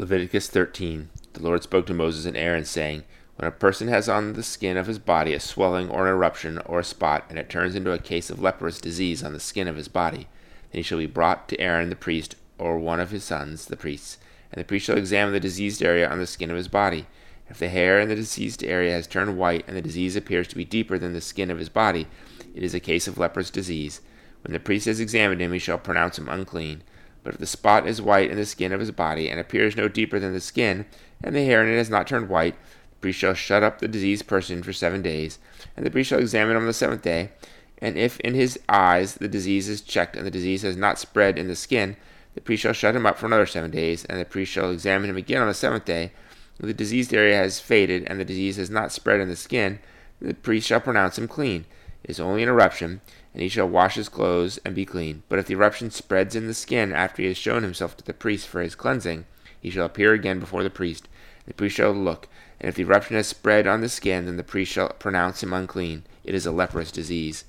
Leviticus 13 The Lord spoke to Moses and Aaron, saying, When a person has on the skin of his body a swelling or an eruption or a spot, and it turns into a case of leprous disease on the skin of his body, then he shall be brought to Aaron the priest or one of his sons, the priests, and the priest shall examine the diseased area on the skin of his body. If the hair in the diseased area has turned white, and the disease appears to be deeper than the skin of his body, it is a case of leprous disease. When the priest has examined him, he shall pronounce him unclean. But if the spot is white in the skin of his body, and appears no deeper than the skin, and the hair in it has not turned white, the priest shall shut up the diseased person for seven days, and the priest shall examine him on the seventh day. And if in his eyes the disease is checked, and the disease has not spread in the skin, the priest shall shut him up for another seven days, and the priest shall examine him again on the seventh day. If the diseased area has faded, and the disease has not spread in the skin, the priest shall pronounce him clean. Is only an eruption, and he shall wash his clothes and be clean. But if the eruption spreads in the skin after he has shown himself to the priest for his cleansing, he shall appear again before the priest. The priest shall look, and if the eruption has spread on the skin, then the priest shall pronounce him unclean. It is a leprous disease.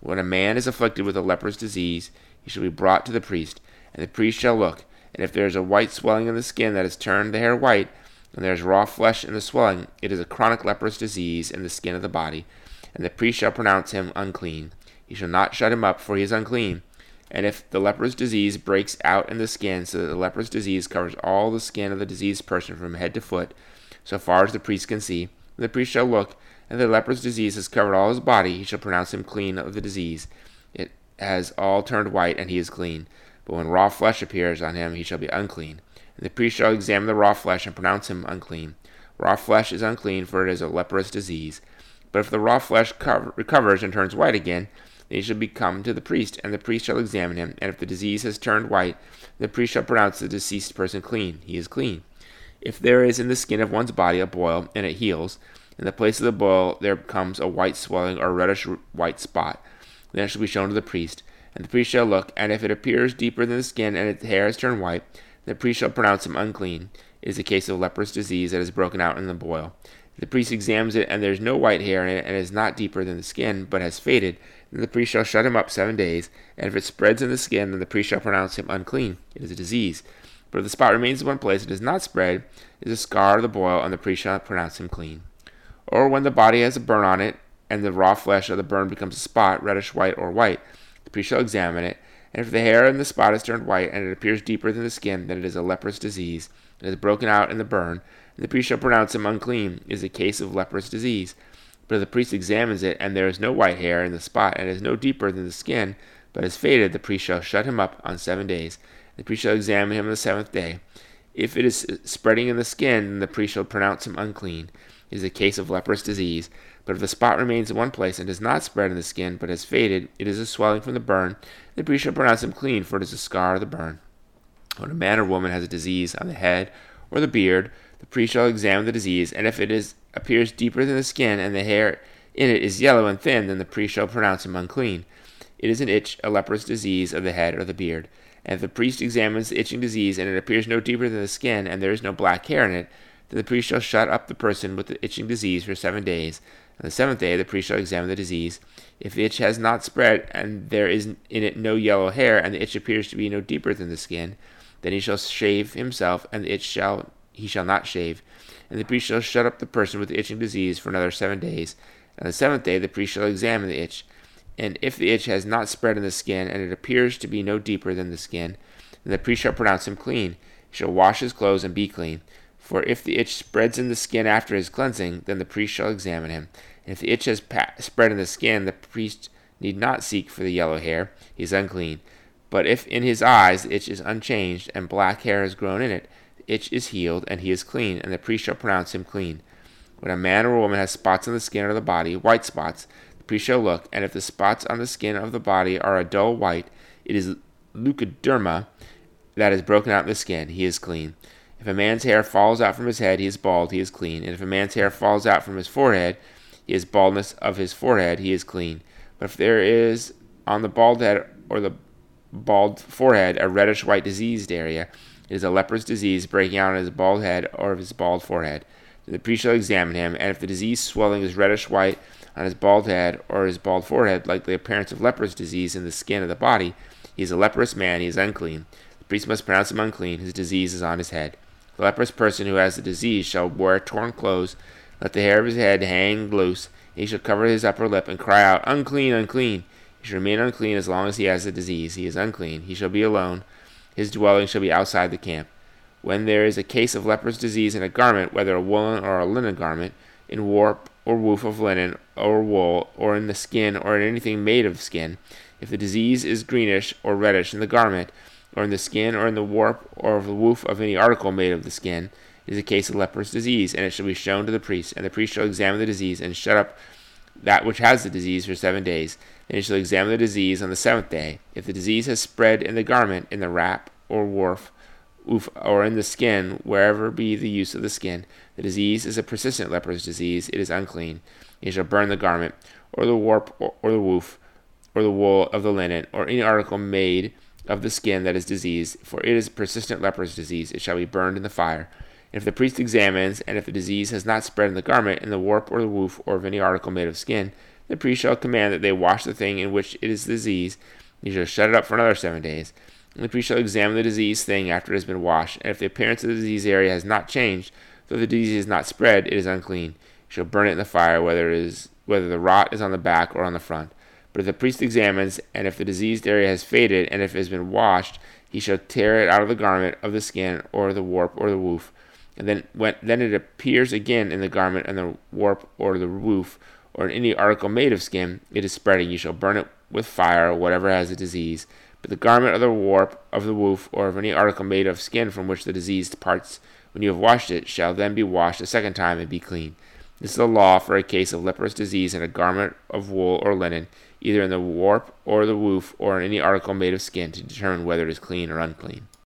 When a man is afflicted with a leprous disease, he shall be brought to the priest, and the priest shall look, and if there is a white swelling in the skin that has turned the hair white, and there is raw flesh in the swelling, it is a chronic leprous disease in the skin of the body, and the priest shall pronounce him unclean. He shall not shut him up, for he is unclean. And if the leper's disease breaks out in the skin, so that the leper's disease covers all the skin of the diseased person from head to foot, so far as the priest can see, the priest shall look, and the leper's disease has covered all his body, he shall pronounce him clean of the disease. It has all turned white, and he is clean. But when raw flesh appears on him, he shall be unclean. And the priest shall examine the raw flesh and pronounce him unclean. Raw flesh is unclean, for it is a leprous disease. But if the raw flesh cover, recovers and turns white again, then he shall become to the priest, and the priest shall examine him. And if the disease has turned white, the priest shall pronounce the deceased person clean. He is clean. If there is in the skin of one's body a boil, and it heals, in the place of the boil there comes a white swelling or reddish white spot, then it shall be shown to the priest. And the priest shall look, and if it appears deeper than the skin, and its hair has turned white, the priest shall pronounce him unclean. It is a case of leprous disease that has broken out in the boil. The priest examines it, and there is no white hair in it, and is not deeper than the skin, but has faded, then the priest shall shut him up seven days, and if it spreads in the skin, then the priest shall pronounce him unclean. It is a disease. But if the spot remains in one place, it does not spread, it is a scar of the boil, and the priest shall pronounce him clean. Or when the body has a burn on it, and the raw flesh of the burn becomes a spot, reddish white or white, the priest shall examine it, and if the hair in the spot is turned white, and it appears deeper than the skin, then it is a leprous disease, it is broken out in the burn, and the priest shall pronounce him unclean. is a case of leprous disease. But if the priest examines it, and there is no white hair in the spot, and is no deeper than the skin, but is faded, the priest shall shut him up on seven days. The priest shall examine him on the seventh day. If it is spreading in the skin, then the priest shall pronounce him unclean. It is a case of leprous disease. But if the spot remains in one place and does not spread in the skin, but has faded, it is a swelling from the burn. The priest shall pronounce him clean, for it is a scar of the burn. When a man or woman has a disease on the head or the beard, the priest shall examine the disease, and if it is appears deeper than the skin, and the hair in it is yellow and thin, then the priest shall pronounce him unclean. It is an itch, a leprous disease of the head or the beard. And if the priest examines the itching disease, and it appears no deeper than the skin, and there is no black hair in it, then the priest shall shut up the person with the itching disease for seven days. On the seventh day, the priest shall examine the disease. If the itch has not spread, and there is in it no yellow hair, and the itch appears to be no deeper than the skin, then he shall shave himself, and the itch shall he shall not shave. And the priest shall shut up the person with the itching disease for another seven days. On the seventh day, the priest shall examine the itch. And if the itch has not spread in the skin, and it appears to be no deeper than the skin, then the priest shall pronounce him clean. He shall wash his clothes and be clean. For if the itch spreads in the skin after his cleansing, then the priest shall examine him. And if the itch has pa- spread in the skin, the priest need not seek for the yellow hair. He is unclean. But if in his eyes the itch is unchanged, and black hair has grown in it, itch is healed, and he is clean, and the priest shall pronounce him clean. When a man or woman has spots on the skin or the body, white spots, the priest shall look, and if the spots on the skin of the body are a dull white, it is leukoderma that is broken out in the skin. He is clean. If a man's hair falls out from his head, he is bald, he is clean. And if a man's hair falls out from his forehead, he is baldness of his forehead, he is clean. But if there is on the bald head or the bald forehead a reddish white diseased area, it is a leprous disease breaking out on his bald head or of his bald forehead. The priest shall examine him, and if the disease swelling is reddish white on his bald head or his bald forehead, like the appearance of leprous disease in the skin of the body, he is a leprous man, he is unclean. The priest must pronounce him unclean, his disease is on his head. The leprous person who has the disease shall wear torn clothes, let the hair of his head hang loose. He shall cover his upper lip and cry out, Unclean, unclean. He shall remain unclean as long as he has the disease. He is unclean. He shall be alone. His dwelling shall be outside the camp. When there is a case of leprous disease in a garment, whether a woolen or a linen garment, in warp or woof of linen or wool, or in the skin, or in anything made of skin, if the disease is greenish or reddish in the garment, or in the skin, or in the warp or of the woof of any article made of the skin, it is a case of leprous disease, and it shall be shown to the priest, and the priest shall examine the disease and shut up that which has the disease for seven days. Then he shall examine the disease on the seventh day. If the disease has spread in the garment, in the wrap or warp, or in the skin, wherever be the use of the skin, the disease is a persistent leprous disease, it is unclean. He shall burn the garment, or the warp, or, or the woof, or the wool of the linen, or any article made of the skin that is diseased, for it is persistent leprous disease, it shall be burned in the fire. And if the priest examines, and if the disease has not spread in the garment, in the warp, or the woof, or of any article made of skin, the priest shall command that they wash the thing in which it is diseased, he shall shut it up for another seven days. And the priest shall examine the diseased thing after it has been washed, and if the appearance of the diseased area has not changed, though the disease is not spread, it is unclean. He shall burn it in the fire, whether it is whether the rot is on the back or on the front. But if the priest examines, and if the diseased area has faded, and if it has been washed, he shall tear it out of the garment, of the skin, or the warp, or the woof. And then when then it appears again in the garment, and the warp, or the woof, or in any article made of skin, it is spreading. You shall burn it with fire, whatever has a disease. But the garment of the warp, of the woof, or of any article made of skin from which the disease departs, when you have washed it, shall then be washed a second time and be clean. This is the law for a case of leprous disease in a garment of wool or linen, either in the warp or the woof, or in any article made of skin, to determine whether it is clean or unclean.